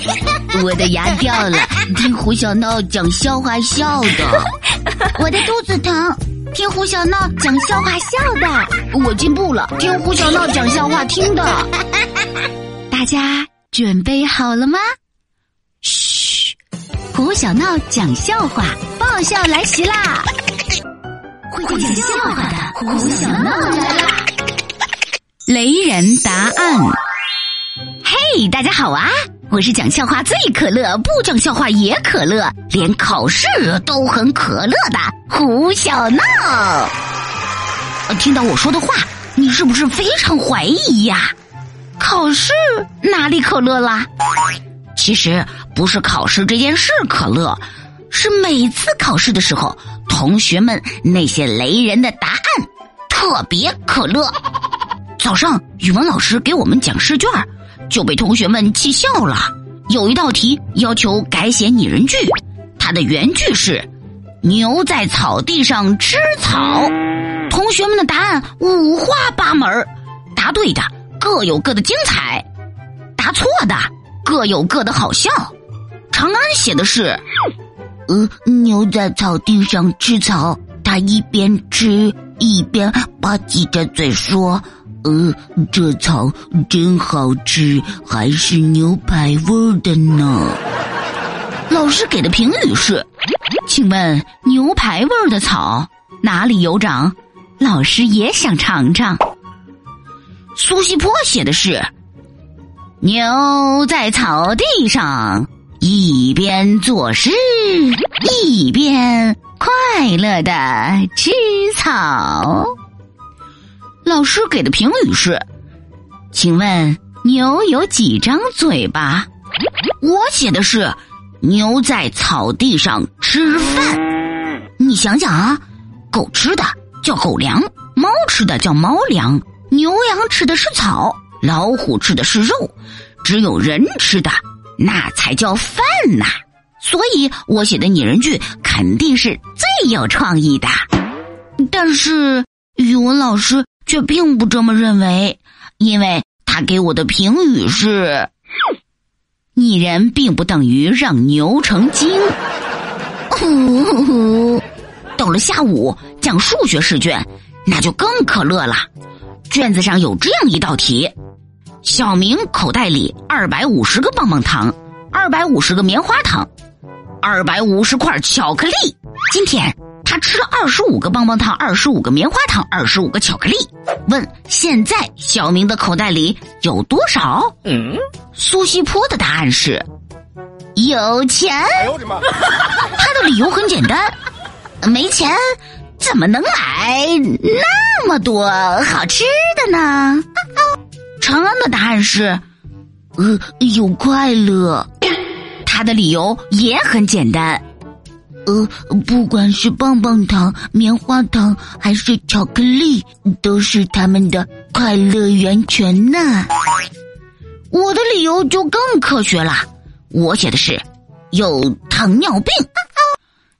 我的牙掉了，听胡小闹讲笑话笑的。我的肚子疼，听胡小闹讲笑话笑的。我进步了，听胡小闹讲笑话听的。大家准备好了吗？嘘，胡小闹讲笑话，爆笑来袭啦！会讲笑话的胡小闹来啦！雷人答案。嘿，大家好啊！我是讲笑话最可乐，不讲笑话也可乐，连考试都很可乐的胡小闹。听到我说的话，你是不是非常怀疑呀？考试哪里可乐啦？其实不是考试这件事可乐，是每次考试的时候，同学们那些雷人的答案特别可乐。早上语文老师给我们讲试卷，就被同学们气笑了。有一道题要求改写拟人句，它的原句是“牛在草地上吃草”。同学们的答案五花八门，答对的各有各的精彩，答错的各有各的好笑。长安写的是“呃，牛在草地上吃草，它一边吃一边吧唧着嘴说。”呃，这草真好吃，还是牛排味的呢。老师给的评语是：请问牛排味的草哪里有长？老师也想尝尝。苏西坡写的是：牛在草地上，一边作诗，一边快乐的吃草。老师给的评语是：“请问牛有几张嘴巴？”我写的是：“牛在草地上吃饭。”你想想啊，狗吃的叫狗粮，猫吃的叫猫粮，牛羊吃的是草，老虎吃的是肉，只有人吃的那才叫饭呐。所以我写的拟人句肯定是最有创意的。但是语文老师。却并不这么认为，因为他给我的评语是：拟人并不等于让牛成精。到了下午讲数学试卷，那就更可乐了。卷子上有这样一道题：小明口袋里二百五十个棒棒糖，二百五十个棉花糖，二百五十块巧克力。今天。他吃了二十五个棒棒糖，二十五个棉花糖，二十五个巧克力。问：现在小明的口袋里有多少？嗯，苏西坡的答案是有钱。哎呦我的妈！他的理由很简单，没钱怎么能买那么多好吃的呢？长安的答案是呃有快乐。他的理由也很简单。呃，不管是棒棒糖、棉花糖还是巧克力，都是他们的快乐源泉呢。我的理由就更科学了，我写的是有糖尿病。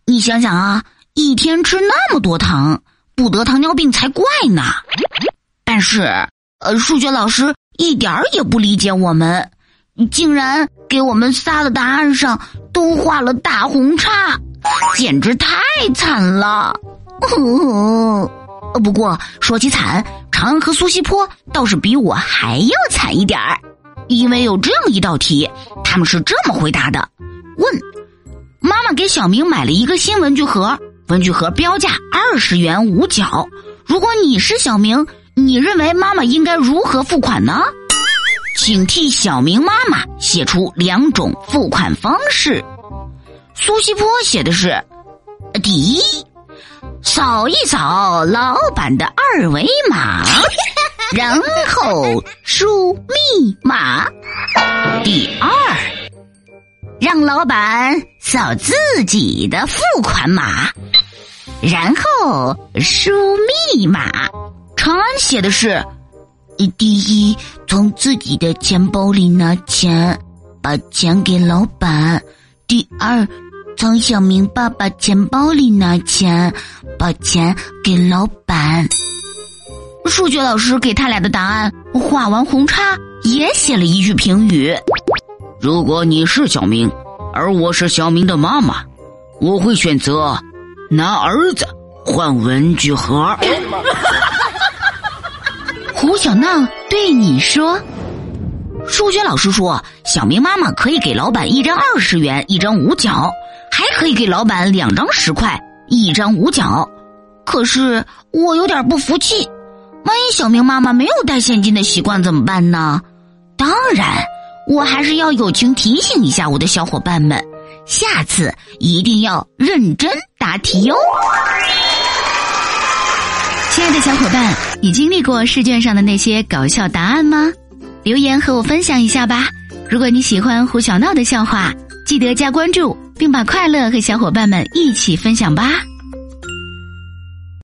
你想想啊，一天吃那么多糖，不得糖尿病才怪呢。但是，呃，数学老师一点儿也不理解我们，竟然给我们仨的答案上都画了大红叉。简直太惨了！不过说起惨，长安和苏西坡倒是比我还要惨一点儿，因为有这样一道题，他们是这么回答的：问妈妈给小明买了一个新文具盒，文具盒标价二十元五角。如果你是小明，你认为妈妈应该如何付款呢？请替小明妈妈写出两种付款方式。苏西坡写的是：第一，扫一扫老板的二维码，然后输密码；第二，让老板扫自己的付款码，然后输密码。长安写的是：第一，从自己的钱包里拿钱，把钱给老板；第二。从小明爸爸钱包里拿钱，把钱给老板。数学老师给他俩的答案画完红叉，也写了一句评语：如果你是小明，而我是小明的妈妈，我会选择拿儿子换文具盒。胡小闹对你说：“数学老师说，小明妈妈可以给老板一张二十元，一张五角，还可以给老板两张十块，一张五角。可是我有点不服气，万一小明妈妈没有带现金的习惯怎么办呢？当然，我还是要友情提醒一下我的小伙伴们，下次一定要认真答题哟。”亲爱的小伙伴，你经历过试卷上的那些搞笑答案吗？留言和我分享一下吧。如果你喜欢胡小闹的笑话，记得加关注，并把快乐和小伙伴们一起分享吧。